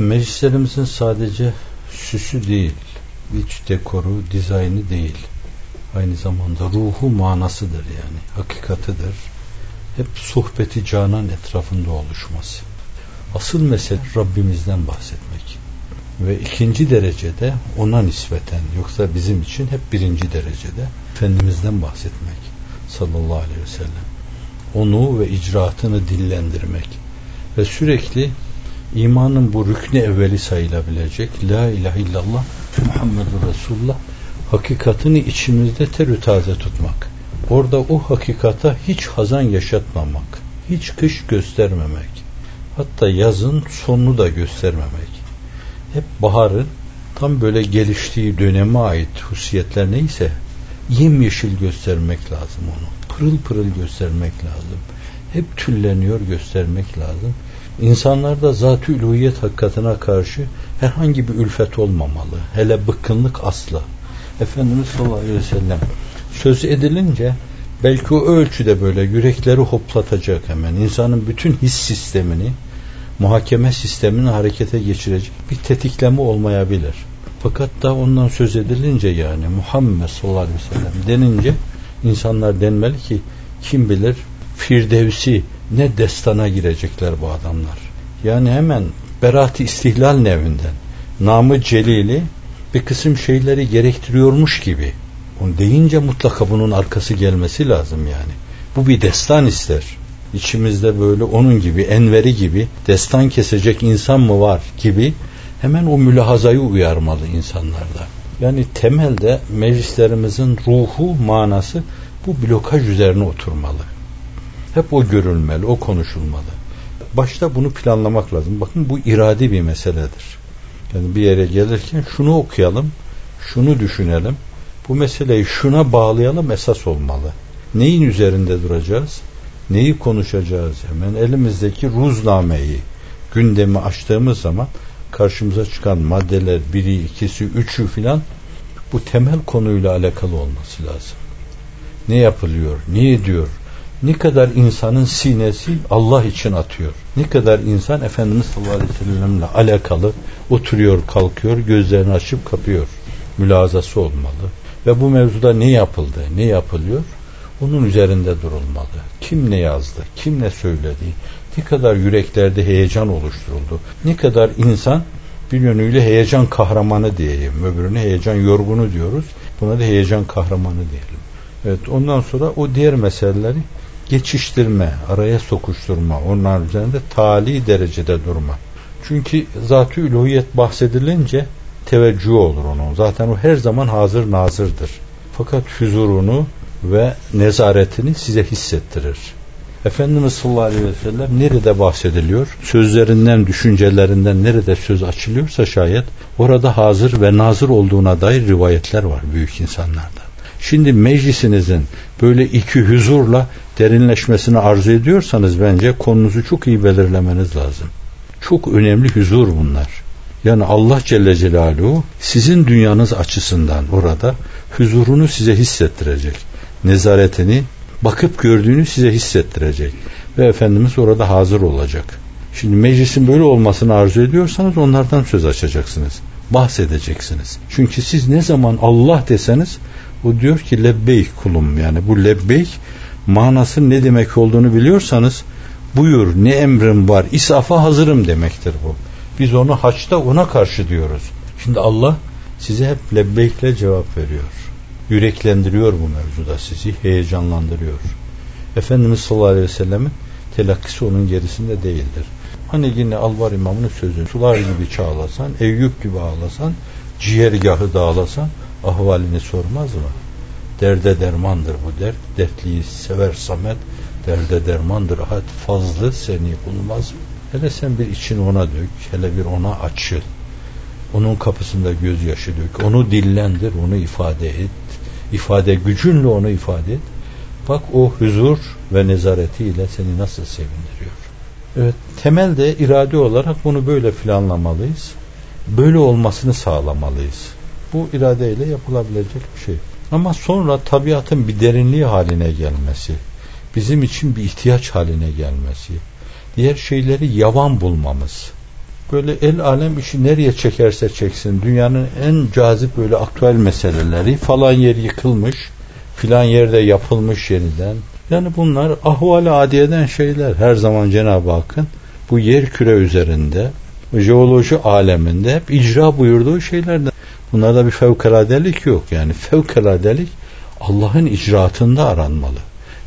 meclislerimizin sadece süsü değil, iç dekoru, dizaynı değil. Aynı zamanda ruhu manasıdır yani, hakikatıdır. Hep sohbeti canan etrafında oluşması. Asıl mesele Rabbimizden bahsetmek. Ve ikinci derecede ona nispeten, yoksa bizim için hep birinci derecede Efendimizden bahsetmek. Sallallahu aleyhi ve sellem. Onu ve icraatını dillendirmek. Ve sürekli imanın bu rükne evveli sayılabilecek La ilahe illallah Muhammedur Resulullah hakikatini içimizde terü taze tutmak. Orada o hakikata hiç hazan yaşatmamak, hiç kış göstermemek, hatta yazın sonunu da göstermemek. Hep baharın tam böyle geliştiği döneme ait husiyetler neyse yemyeşil göstermek lazım onu. Pırıl pırıl göstermek lazım. Hep tülleniyor göstermek lazım. İnsanlarda zat-ı uluhiyet hakikatine karşı herhangi bir ülfet olmamalı. Hele bıkkınlık asla. Efendimiz sallallahu aleyhi ve sellem söz edilince belki o ölçüde böyle yürekleri hoplatacak hemen. insanın bütün his sistemini muhakeme sistemini harekete geçirecek bir tetikleme olmayabilir. Fakat da ondan söz edilince yani Muhammed sallallahu aleyhi ve sellem denince insanlar denmeli ki kim bilir Firdevsi ne destana girecekler bu adamlar. Yani hemen berat istihlal nevinden namı celili bir kısım şeyleri gerektiriyormuş gibi. Onu deyince mutlaka bunun arkası gelmesi lazım yani. Bu bir destan ister. İçimizde böyle onun gibi, enveri gibi destan kesecek insan mı var gibi hemen o mülahazayı uyarmalı insanlarda. Yani temelde meclislerimizin ruhu, manası bu blokaj üzerine oturmalı. Hep o görülmeli, o konuşulmalı. Başta bunu planlamak lazım. Bakın bu iradi bir meseledir. Yani bir yere gelirken şunu okuyalım, şunu düşünelim. Bu meseleyi şuna bağlayalım esas olmalı. Neyin üzerinde duracağız? Neyi konuşacağız? Hemen elimizdeki ruznameyi, gündemi açtığımız zaman karşımıza çıkan maddeler biri, ikisi, üçü filan bu temel konuyla alakalı olması lazım. Ne yapılıyor? Ne ediyor? Ne kadar insanın sinesi Allah için atıyor. Ne kadar insan Efendimiz sallallahu aleyhi ve sellemle alakalı oturuyor, kalkıyor, gözlerini açıp kapıyor. Mülazası olmalı. Ve bu mevzuda ne yapıldı, ne yapılıyor? Onun üzerinde durulmalı. Kim ne yazdı, kim ne söyledi, ne kadar yüreklerde heyecan oluşturuldu, ne kadar insan bir yönüyle heyecan kahramanı diyeyim, öbürüne heyecan yorgunu diyoruz, buna da heyecan kahramanı diyelim. Evet ondan sonra o diğer meseleleri geçiştirme, araya sokuşturma, onlar üzerinde tali derecede durma. Çünkü zat-ı üluhiyet bahsedilince teveccüh olur onun. Zaten o her zaman hazır nazırdır. Fakat huzurunu ve nezaretini size hissettirir. Efendimiz sallallahu aleyhi ve sellem nerede bahsediliyor? Sözlerinden, düşüncelerinden nerede söz açılıyorsa şayet orada hazır ve nazır olduğuna dair rivayetler var büyük insanlarda. Şimdi meclisinizin böyle iki huzurla derinleşmesini arzu ediyorsanız bence konunuzu çok iyi belirlemeniz lazım. Çok önemli huzur bunlar. Yani Allah Celle Celaluhu sizin dünyanız açısından orada huzurunu size hissettirecek. Nezaretini bakıp gördüğünü size hissettirecek. Ve Efendimiz orada hazır olacak. Şimdi meclisin böyle olmasını arzu ediyorsanız onlardan söz açacaksınız. Bahsedeceksiniz. Çünkü siz ne zaman Allah deseniz o diyor ki lebbeyk kulum yani bu lebbeyk manası ne demek olduğunu biliyorsanız buyur ne emrim var isafa hazırım demektir bu. Biz onu haçta ona karşı diyoruz. Şimdi Allah size hep lebbeykle cevap veriyor. Yüreklendiriyor bu mevzuda sizi, heyecanlandırıyor. Efendimiz sallallahu aleyhi ve sellemin telakkisi onun gerisinde değildir. Hani yine Alvar İmam'ın sözü sular gibi çağlasan, Eyüp gibi ağlasan, ciğergahı dağlasan ahvalini sormaz mı? Derde dermandır bu dert. Dertliyi sever Samet. Derde dermandır ahad. Fazlı seni bulmaz mı? Hele sen bir için ona dök. Hele bir ona açıl. Onun kapısında gözyaşı dök. Onu dillendir. Onu ifade et. İfade gücünle onu ifade et. Bak o huzur ve nezaretiyle seni nasıl sevindiriyor. Evet, temelde irade olarak bunu böyle planlamalıyız. Böyle olmasını sağlamalıyız. Bu iradeyle yapılabilecek bir şey. Ama sonra tabiatın bir derinliği haline gelmesi, bizim için bir ihtiyaç haline gelmesi, diğer şeyleri yavan bulmamız, böyle el alem işi nereye çekerse çeksin dünyanın en cazip böyle aktüel meseleleri falan yer yıkılmış filan yerde yapılmış yeniden. Yani bunlar ahval adiyeden şeyler. Her zaman Cenab-ı Hakk'ın bu yer küre üzerinde jeoloji aleminde hep icra buyurduğu şeylerden bunlarda bir fevkaladelik yok yani fevkaladelik Allah'ın icraatında aranmalı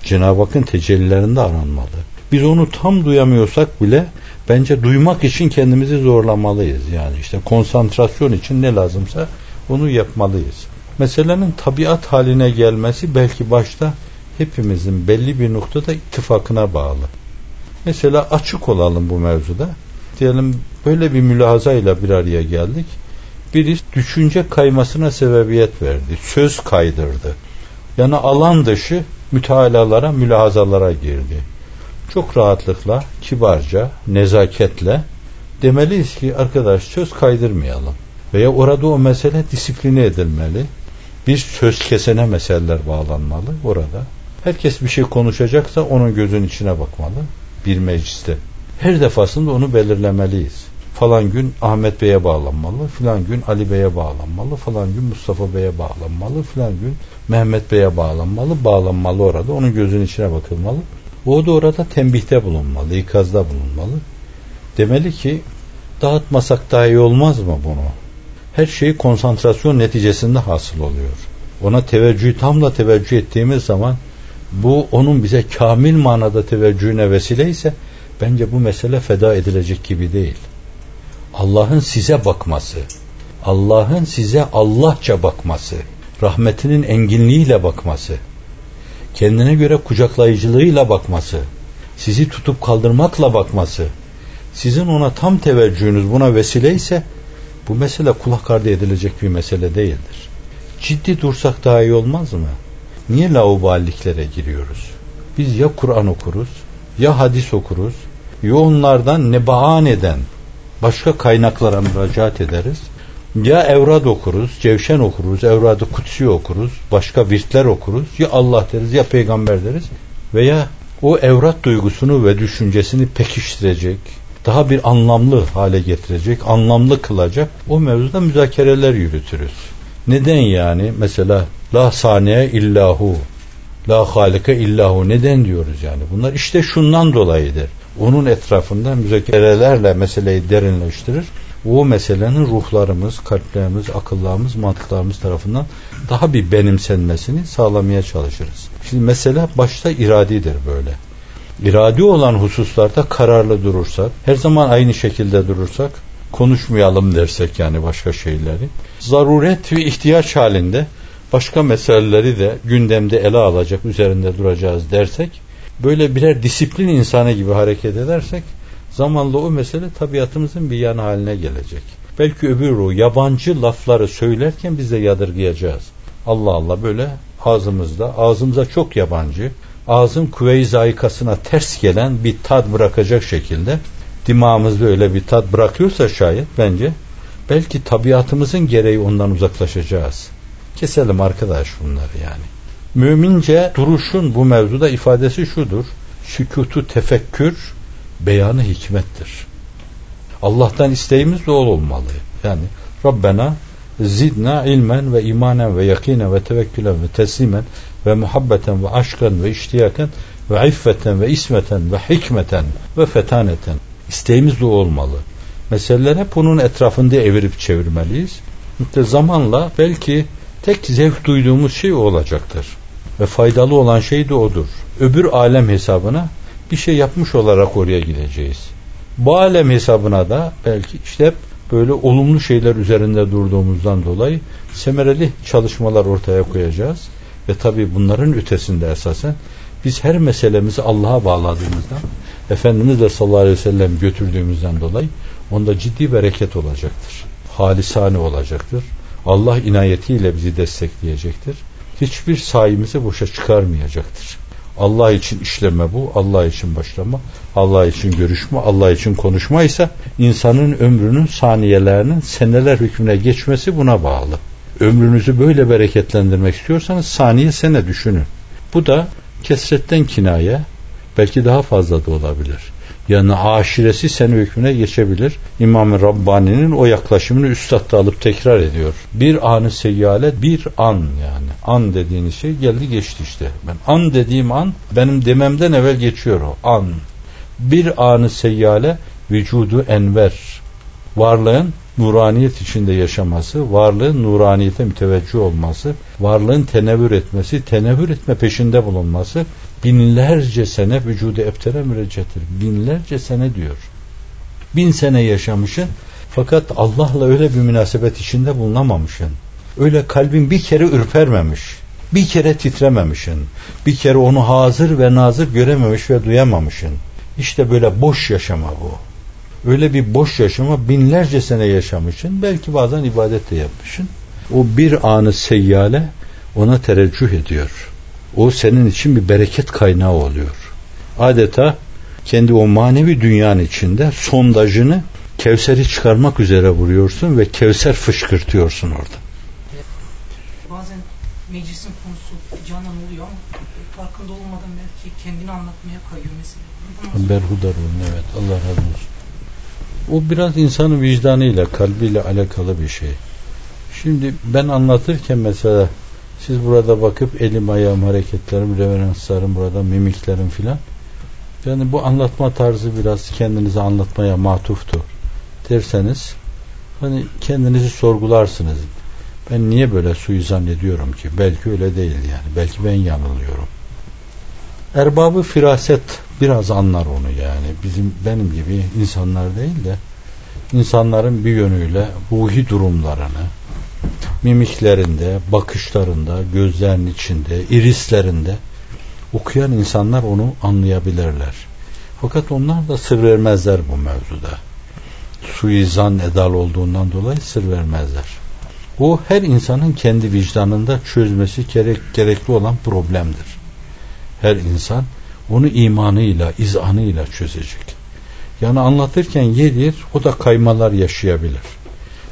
Cenab-ı Hakk'ın tecellilerinde aranmalı biz onu tam duyamıyorsak bile bence duymak için kendimizi zorlamalıyız. Yani işte konsantrasyon için ne lazımsa onu yapmalıyız. Meselenin tabiat haline gelmesi belki başta hepimizin belli bir noktada ittifakına bağlı. Mesela açık olalım bu mevzuda. Diyelim böyle bir mülahazayla bir araya geldik. Biri düşünce kaymasına sebebiyet verdi. Söz kaydırdı. Yani alan dışı mütealalara, mülahazalara girdi çok rahatlıkla, kibarca, nezaketle demeliyiz ki arkadaş söz kaydırmayalım. Veya orada o mesele disipline edilmeli. Bir söz kesene meseleler bağlanmalı orada. Herkes bir şey konuşacaksa onun gözün içine bakmalı bir mecliste. Her defasında onu belirlemeliyiz. Falan gün Ahmet Bey'e bağlanmalı, filan gün Ali Bey'e bağlanmalı, falan gün Mustafa Bey'e bağlanmalı, filan gün Mehmet Bey'e bağlanmalı, bağlanmalı orada. Onun gözün içine bakılmalı. O da orada tembihte bulunmalı, ikazda bulunmalı. Demeli ki dağıtmasak daha iyi olmaz mı bunu? Her şey konsantrasyon neticesinde hasıl oluyor. Ona teveccühü tamla teveccüh ettiğimiz zaman bu onun bize kamil manada teveccühüne vesile ise bence bu mesele feda edilecek gibi değil. Allah'ın size bakması, Allah'ın size Allahça bakması, rahmetinin enginliğiyle bakması, kendine göre kucaklayıcılığıyla bakması, sizi tutup kaldırmakla bakması, sizin ona tam teveccühünüz buna vesile ise bu mesele kulak ardı edilecek bir mesele değildir. Ciddi dursak daha iyi olmaz mı? Niye lauballiklere giriyoruz? Biz ya Kur'an okuruz, ya hadis okuruz, ya onlardan ne eden başka kaynaklara müracaat ederiz ya evrad okuruz, cevşen okuruz, evradı kutsi okuruz, başka virtler okuruz, ya Allah deriz ya peygamber deriz veya o evrat duygusunu ve düşüncesini pekiştirecek, daha bir anlamlı hale getirecek, anlamlı kılacak o mevzuda müzakereler yürütürüz. Neden yani? Mesela la saniye illahu, la halike illahu neden diyoruz yani? Bunlar işte şundan dolayıdır. Onun etrafında müzakerelerle meseleyi derinleştirir o meselenin ruhlarımız, kalplerimiz, akıllarımız, mantıklarımız tarafından daha bir benimsenmesini sağlamaya çalışırız. Şimdi mesele başta iradidir böyle. İradi olan hususlarda kararlı durursak, her zaman aynı şekilde durursak, konuşmayalım dersek yani başka şeyleri, zaruret ve ihtiyaç halinde başka meseleleri de gündemde ele alacak, üzerinde duracağız dersek, böyle birer disiplin insanı gibi hareket edersek, Zamanla o mesele tabiatımızın bir yan haline gelecek. Belki öbür o yabancı lafları söylerken biz de yadırgayacağız. Allah Allah böyle ağzımızda, ağzımıza çok yabancı, ağzın kuvve-i zayikasına ters gelen bir tad bırakacak şekilde dimağımızda öyle bir tad bırakıyorsa şayet bence belki tabiatımızın gereği ondan uzaklaşacağız. Keselim arkadaş bunları yani. Mümince duruşun bu mevzuda ifadesi şudur. Sükutu tefekkür beyanı hikmettir. Allah'tan isteğimiz de olmalı. Yani Rabbena zidna ilmen ve imanen ve yakinen ve tevekkülen ve teslimen ve muhabbeten ve aşkan ve iştiyaken ve iffeten ve ismeten ve hikmeten ve fetaneten. İsteğimiz de olmalı. Meseleler hep onun etrafında evirip çevirmeliyiz. İşte zamanla belki tek zevk duyduğumuz şey olacaktır. Ve faydalı olan şey de odur. Öbür alem hesabına bir şey yapmış olarak oraya gideceğiz. Bu alem hesabına da belki işte hep böyle olumlu şeyler üzerinde durduğumuzdan dolayı semereli çalışmalar ortaya koyacağız. Ve tabi bunların ötesinde esasen biz her meselemizi Allah'a bağladığımızdan Efendimiz de sallallahu aleyhi ve sellem götürdüğümüzden dolayı onda ciddi bereket olacaktır. Halisane olacaktır. Allah inayetiyle bizi destekleyecektir. Hiçbir sayımızı boşa çıkarmayacaktır. Allah için işleme bu, Allah için başlama, Allah için görüşme, Allah için konuşma ise insanın ömrünün saniyelerinin seneler hükmüne geçmesi buna bağlı. Ömrünüzü böyle bereketlendirmek istiyorsanız saniye sene düşünün. Bu da kesretten kinaye belki daha fazla da olabilir. Yani aşiresi sen hükmüne geçebilir. İmam-ı Rabbani'nin o yaklaşımını üstad da alıp tekrar ediyor. Bir anı seyyale bir an yani. An dediğiniz şey geldi geçti işte. Ben an dediğim an benim dememden evvel geçiyor o an. Bir anı seyyale vücudu enver. Varlığın nuraniyet içinde yaşaması, varlığın nuraniyete müteveccih olması, varlığın tenevvür etmesi, tenevvür etme peşinde bulunması binlerce sene vücudu ebtere müreccetir. Binlerce sene diyor. Bin sene yaşamışsın fakat Allah'la öyle bir münasebet içinde bulunamamışsın. Öyle kalbin bir kere ürpermemiş. Bir kere titrememişsin. Bir kere onu hazır ve nazır görememiş ve duyamamışsın. İşte böyle boş yaşama bu öyle bir boş yaşama binlerce sene yaşamışsın. Belki bazen ibadet de yapmışsın. O bir anı seyyale ona tereccüh ediyor. O senin için bir bereket kaynağı oluyor. Adeta kendi o manevi dünyanın içinde sondajını Kevser'i çıkarmak üzere vuruyorsun ve Kevser fışkırtıyorsun orada. Bazen meclisin konusu canan oluyor ama farkında olmadan belki kendini anlatmaya kayıyor mesela. Berhudar olun evet Allah razı olsun. O biraz insanın vicdanıyla, kalbiyle alakalı bir şey. Şimdi ben anlatırken mesela siz burada bakıp elim ayağım hareketlerim, reveranslarım burada mimiklerim filan. Yani bu anlatma tarzı biraz kendinize anlatmaya matuftur derseniz hani kendinizi sorgularsınız. Ben niye böyle suyu zannediyorum ki? Belki öyle değil yani. Belki ben yanılıyorum. Erbabı firaset biraz anlar onu yani. Bizim benim gibi insanlar değil de insanların bir yönüyle ruhi durumlarını mimiklerinde, bakışlarında, gözlerinin içinde, irislerinde okuyan insanlar onu anlayabilirler. Fakat onlar da sır vermezler bu mevzuda. Suizan edal olduğundan dolayı sır vermezler. Bu her insanın kendi vicdanında çözmesi gerek, gerekli olan problemdir her insan onu imanıyla, izanıyla çözecek. Yani anlatırken yedir, o da kaymalar yaşayabilir.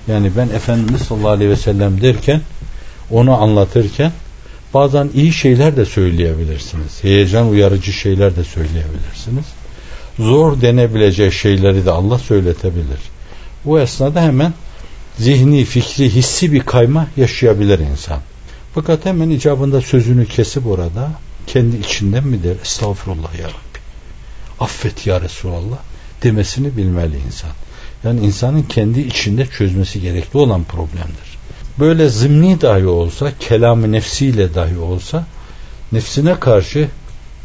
Yani ben Efendimiz sallallahu aleyhi ve sellem derken, onu anlatırken bazen iyi şeyler de söyleyebilirsiniz. Heyecan uyarıcı şeyler de söyleyebilirsiniz. Zor denebilecek şeyleri de Allah söyletebilir. Bu esnada hemen zihni, fikri, hissi bir kayma yaşayabilir insan. Fakat hemen icabında sözünü kesip orada kendi içinden mi der? Estağfurullah ya Rabbi. Affet ya Resulallah demesini bilmeli insan. Yani insanın kendi içinde çözmesi gerekli olan problemdir. Böyle zımni dahi olsa, kelamı nefsiyle dahi olsa, nefsine karşı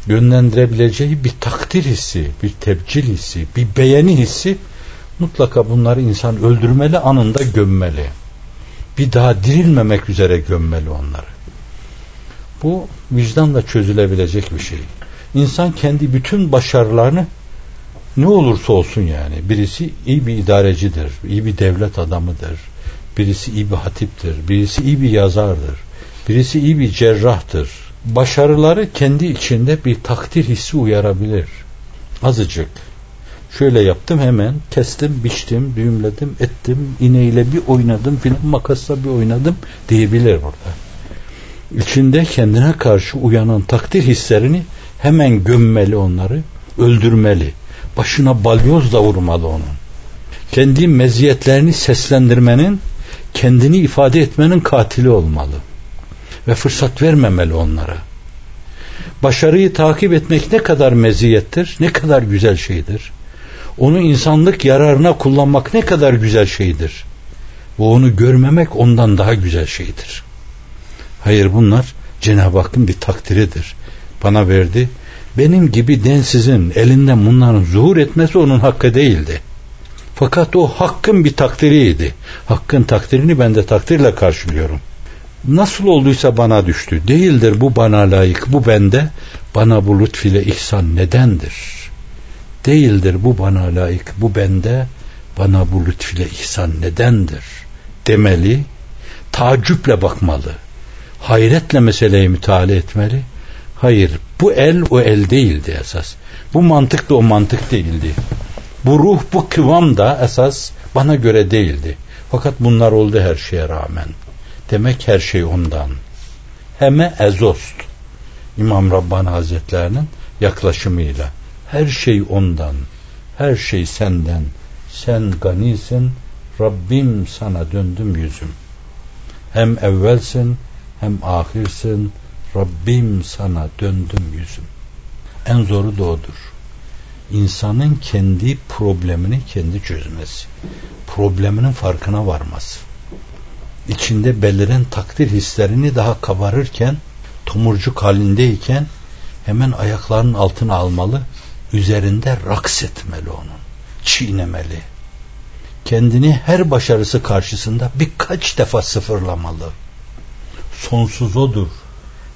yönlendirebileceği bir takdir hissi, bir tebcil hissi, bir beğeni hissi mutlaka bunları insan öldürmeli, anında gömmeli. Bir daha dirilmemek üzere gömmeli onları. Bu vicdanla çözülebilecek bir şey. İnsan kendi bütün başarılarını ne olursa olsun yani birisi iyi bir idarecidir, iyi bir devlet adamıdır, birisi iyi bir hatiptir, birisi iyi bir yazardır, birisi iyi bir cerrahtır. Başarıları kendi içinde bir takdir hissi uyarabilir. Azıcık. Şöyle yaptım hemen kestim, biçtim, düğümledim, ettim, ineğiyle bir oynadım filan makasla bir oynadım diyebilir burada içinde kendine karşı uyanan takdir hislerini hemen gömmeli onları, öldürmeli. Başına balyoz da vurmalı onun. Kendi meziyetlerini seslendirmenin, kendini ifade etmenin katili olmalı. Ve fırsat vermemeli onlara. Başarıyı takip etmek ne kadar meziyettir, ne kadar güzel şeydir. Onu insanlık yararına kullanmak ne kadar güzel şeydir. Bu onu görmemek ondan daha güzel şeydir. Hayır bunlar Cenab-ı Hakk'ın bir takdiridir. Bana verdi. Benim gibi densizin elinden bunların zuhur etmesi onun hakkı değildi. Fakat o hakkın bir takdiriydi. Hakkın takdirini ben de takdirle karşılıyorum. Nasıl olduysa bana düştü. Değildir bu bana layık, bu bende. Bana bu lütfiyle ihsan nedendir? Değildir bu bana layık, bu bende. Bana bu lütfiyle ihsan nedendir? Demeli, tacüple bakmalı hayretle meseleyi müteala etmeli. Hayır bu el o el değildi esas. Bu mantık da o mantık değildi. Bu ruh bu kıvam da esas bana göre değildi. Fakat bunlar oldu her şeye rağmen. Demek her şey ondan. Heme ezost. İmam Rabbani Hazretlerinin yaklaşımıyla. Her şey ondan. Her şey senden. Sen ganisin. Rabbim sana döndüm yüzüm. Hem evvelsin hem ahirsin. Rabbim sana döndüm yüzüm. En zoru da odur. İnsanın kendi problemini kendi çözmesi. Probleminin farkına varması. İçinde beliren takdir hislerini daha kabarırken, tomurcuk halindeyken hemen ayaklarının altına almalı, üzerinde raks etmeli onun, çiğnemeli. Kendini her başarısı karşısında birkaç defa sıfırlamalı. Sonsuz odur.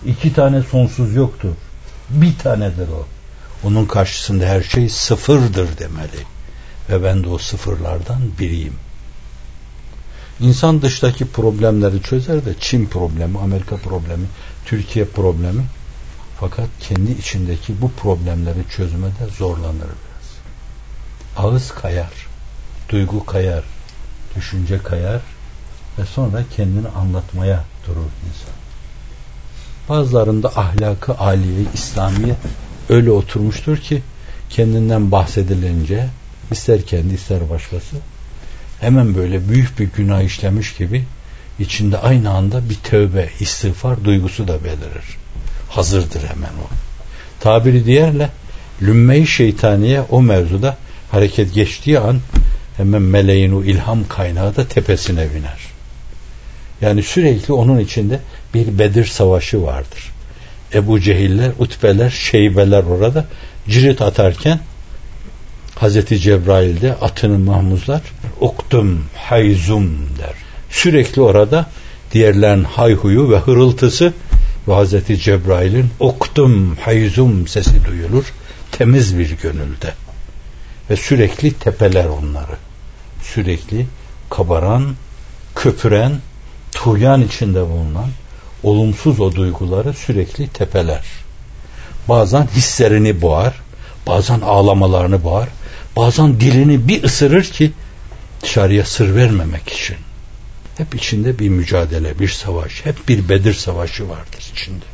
İki tane sonsuz yoktur. Bir tanedir o. Onun karşısında her şey sıfırdır demeli. Ve ben de o sıfırlardan biriyim. İnsan dıştaki problemleri çözer de Çin problemi, Amerika problemi, Türkiye problemi fakat kendi içindeki bu problemleri çözmede zorlanır biraz. Ağız kayar, duygu kayar, düşünce kayar ve sonra kendini anlatmaya durur insan. Bazılarında ahlakı aliye, İslamiye öyle oturmuştur ki kendinden bahsedilince ister kendi ister başkası hemen böyle büyük bir günah işlemiş gibi içinde aynı anda bir tövbe, istiğfar duygusu da belirir. Hazırdır hemen o. Tabiri diğerle lümme-i şeytaniye o mevzuda hareket geçtiği an hemen meleğin o ilham kaynağı da tepesine biner. Yani sürekli onun içinde bir Bedir savaşı vardır. Ebu Cehiller, Utbeler, Şeybeler orada cirit atarken Hazreti Cebrail de atını mahmuzlar uktum hayzum der. Sürekli orada diğerlerin hayhuyu ve hırıltısı ve Hazreti Cebrail'in uktum hayzum sesi duyulur temiz bir gönülde. Ve sürekli tepeler onları. Sürekli kabaran, köpüren, tuğyan içinde bulunan olumsuz o duyguları sürekli tepeler. Bazen hislerini boğar, bazen ağlamalarını boğar, bazen dilini bir ısırır ki dışarıya sır vermemek için. Hep içinde bir mücadele, bir savaş, hep bir Bedir savaşı vardır içinde.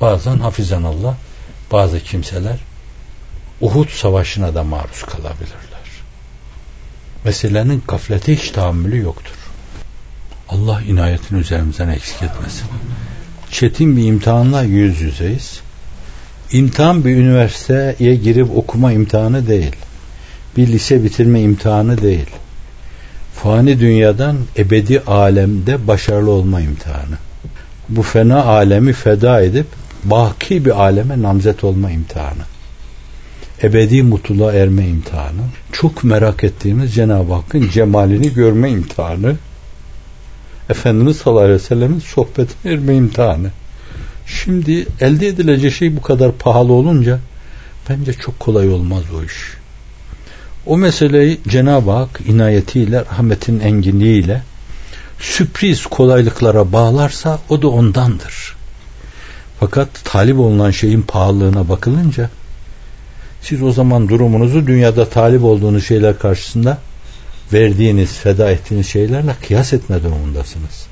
Bazen hafizan Allah, bazı kimseler Uhud savaşına da maruz kalabilirler. Meselenin gaflete hiç tahammülü yoktur. Allah inayetini üzerimizden eksik etmesin. Çetin bir imtihanla yüz yüzeyiz. İmtihan bir üniversiteye girip okuma imtihanı değil. Bir lise bitirme imtihanı değil. Fani dünyadan ebedi alemde başarılı olma imtihanı. Bu fena alemi feda edip baki bir aleme namzet olma imtihanı. Ebedi mutluluğa erme imtihanı. Çok merak ettiğimiz Cenab-ı Hakk'ın cemalini görme imtihanı Efendimiz sallallahu aleyhi ve sellem'in sohbetine erme imtihanı. Şimdi elde edilecek şey bu kadar pahalı olunca bence çok kolay olmaz o iş. O meseleyi Cenab-ı Hak inayetiyle, rahmetin enginliğiyle sürpriz kolaylıklara bağlarsa o da ondandır. Fakat talip olunan şeyin pahalılığına bakılınca siz o zaman durumunuzu dünyada talip olduğunuz şeyler karşısında verdiğiniz, feda ettiğiniz şeylerle kıyas etme durumundasınız.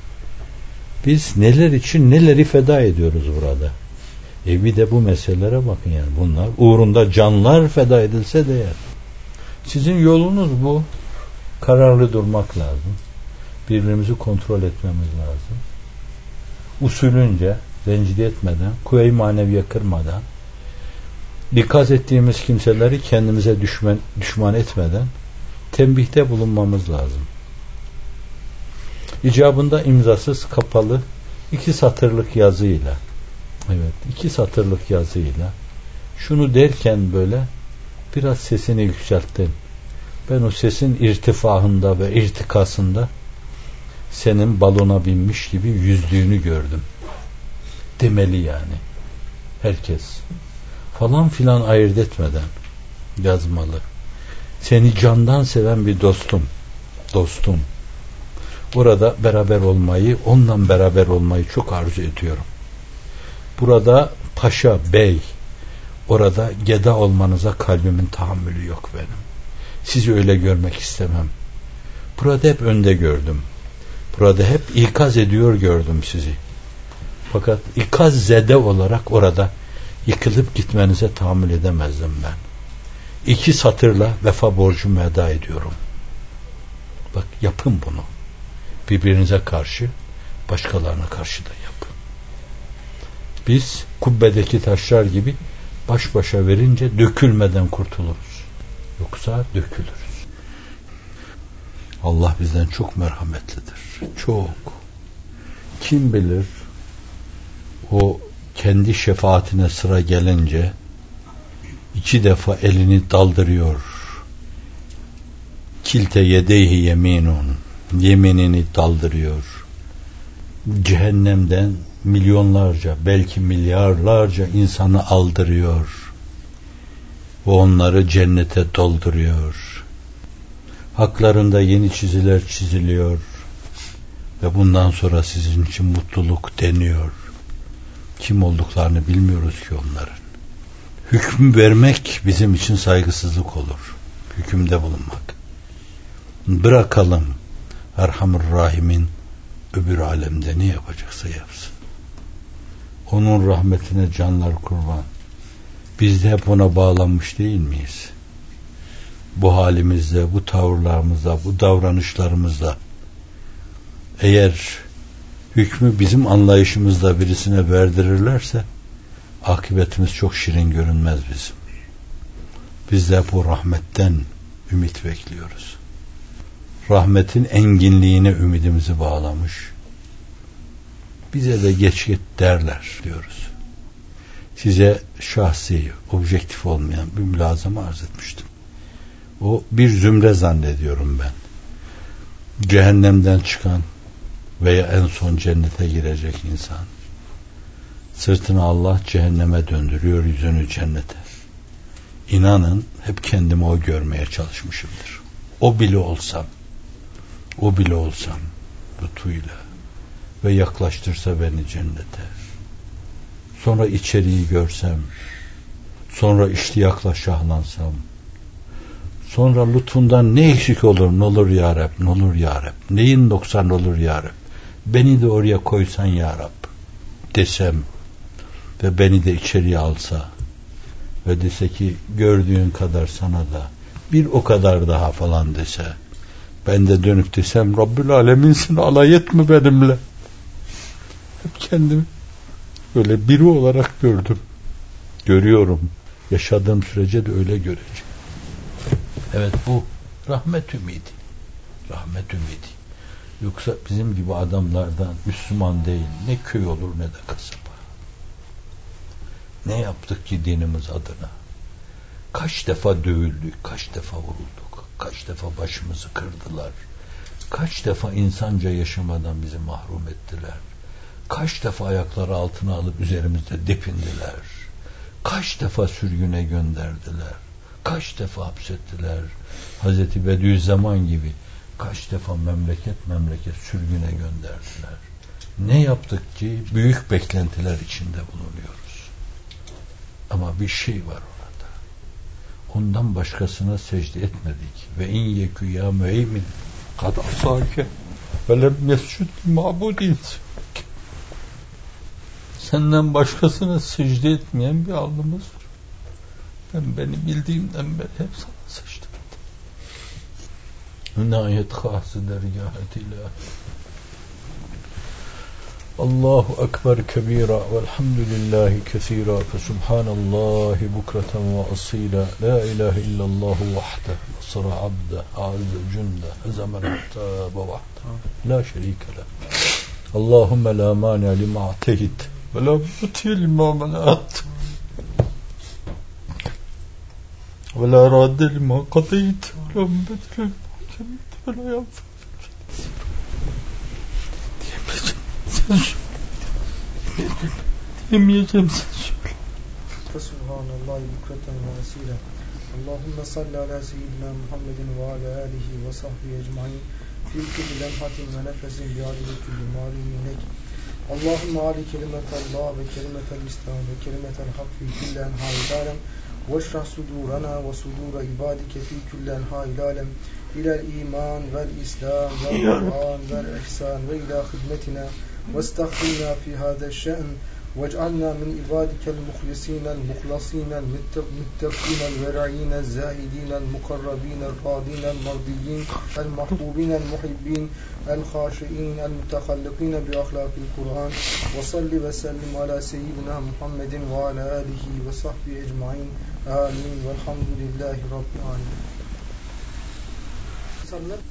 Biz neler için neleri feda ediyoruz burada. E bir de bu meselelere bakın yani bunlar uğrunda canlar feda edilse değer. Sizin yolunuz bu. Kararlı durmak lazım. Birbirimizi kontrol etmemiz lazım. Usulünce, rencide etmeden, kuvve-i maneviye kırmadan, dikkat ettiğimiz kimseleri kendimize düşman, düşman etmeden tembihte bulunmamız lazım. İcabında imzasız kapalı iki satırlık yazıyla evet iki satırlık yazıyla şunu derken böyle biraz sesini yükselttin. Ben o sesin irtifahında ve irtikasında senin balona binmiş gibi yüzdüğünü gördüm. Demeli yani. Herkes. Falan filan ayırt etmeden yazmalı. Seni candan seven bir dostum. Dostum. Burada beraber olmayı, onunla beraber olmayı çok arzu ediyorum. Burada paşa, bey, orada geda olmanıza kalbimin tahammülü yok benim. Sizi öyle görmek istemem. Burada hep önde gördüm. Burada hep ikaz ediyor gördüm sizi. Fakat ikaz zede olarak orada yıkılıp gitmenize tahammül edemezdim ben. İki satırla vefa borcumu eda ediyorum. Bak yapın bunu. Birbirinize karşı, başkalarına karşı da yapın. Biz kubbedeki taşlar gibi baş başa verince dökülmeden kurtuluruz. Yoksa dökülürüz. Allah bizden çok merhametlidir. Çok. Kim bilir o kendi şefaatine sıra gelince iki defa elini daldırıyor. Kilte yedeyhi yeminun. Yeminini daldırıyor. Cehennemden milyonlarca belki milyarlarca insanı aldırıyor. Ve onları cennete dolduruyor. Haklarında yeni çiziler çiziliyor. Ve bundan sonra sizin için mutluluk deniyor. Kim olduklarını bilmiyoruz ki onların. Hüküm vermek bizim için saygısızlık olur. Hükümde bulunmak. Bırakalım Erhamur Rahim'in öbür alemde ne yapacaksa yapsın. Onun rahmetine canlar kurban. Biz de hep ona bağlanmış değil miyiz? Bu halimizde, bu tavırlarımızda, bu davranışlarımızda eğer hükmü bizim anlayışımızda birisine verdirirlerse akıbetimiz çok şirin görünmez bizim. Biz de bu rahmetten ümit bekliyoruz. Rahmetin enginliğine ümidimizi bağlamış. Bize de geç git derler diyoruz. Size şahsi, objektif olmayan bir mülazama arz etmiştim. O bir zümre zannediyorum ben. Cehennemden çıkan veya en son cennete girecek insan Sırtını Allah cehenneme döndürüyor, yüzünü cennete. İnanın hep kendimi o görmeye çalışmışımdır. O bile olsam, o bile olsam lütfuyla ve yaklaştırsa beni cennete. Sonra içeriği görsem, sonra iştiyakla şahlansam, sonra lütfundan ne eksik olur, ne olur ya Rab, ne olur ya Rab, neyin noksan olur ya Rab, beni de oraya koysan ya Rab desem, ve beni de içeriye alsa ve dese ki gördüğün kadar sana da bir o kadar daha falan dese ben de dönüp desem Rabbül Aleminsin alay etme benimle. Hep kendimi öyle biri olarak gördüm. Görüyorum. Yaşadığım sürece de öyle göreceğim. Evet bu rahmet ümidi. Rahmet ümidi. Yoksa bizim gibi adamlardan Müslüman değil ne köy olur ne de kasaba ne yaptık ki dinimiz adına? Kaç defa dövüldük, kaç defa vurulduk, kaç defa başımızı kırdılar. Kaç defa insanca yaşamadan bizi mahrum ettiler. Kaç defa ayakları altına alıp üzerimizde depindiler. Kaç defa sürgüne gönderdiler. Kaç defa hapsettiler. Hazreti Bediüzzaman gibi kaç defa memleket memleket sürgüne gönderdiler. Ne yaptık ki büyük beklentiler içinde bulunuyor. Ama bir şey var orada. Ondan başkasına secde etmedik. Ve in yekü ya müeymin kad asake ve lem yescud mabudin Senden başkasına secde etmeyen bir alnımız var. Ben beni bildiğimden beri hep sana secde ettim. Nihayet hası dergâhet ilahi. الله أكبر كبيرا والحمد لله كثيرا فسبحان الله بكرة وأصيلا. لا إله إلا الله وحده نصر عبده أعز جنده هزم الأحزاب وحده. لا شريك له. اللهم لا مانع لما أعطيت ولا مطيع لما منعت ولا راد لما قضيت ولا مبدل لما ولا ينفع. Demeyeceğim sen söyle. Fesubhanallah bukreten ve. Allahümme salli ala seyyidina Muhammedin ve ala alihi ve sahbihi ecmain. Fil kulli lemhatin ve nefesin bi adili kulli malumin lek. Allahümme ali kelimetallah ve kelimetel İslam ve kelimetel hak fi kulli enha'il alem. Veşrah sudurana ve sudura ibadike fi kulli enha'il alem. İlel iman vel İslam vel Kur'an vel ihsan ve ila hidmetina واستخدمنا في هذا الشأن واجعلنا من عبادك المخلصين المخلصين المتقين الورعين الزاهدين المقربين الراضين المرضيين المحبوبين المحبين الخاشئين المتخلقين بأخلاق القرآن. وصل وسلم على سيدنا محمد وعلى آله وصحبه أجمعين. آمين. والحمد لله رب العالمين.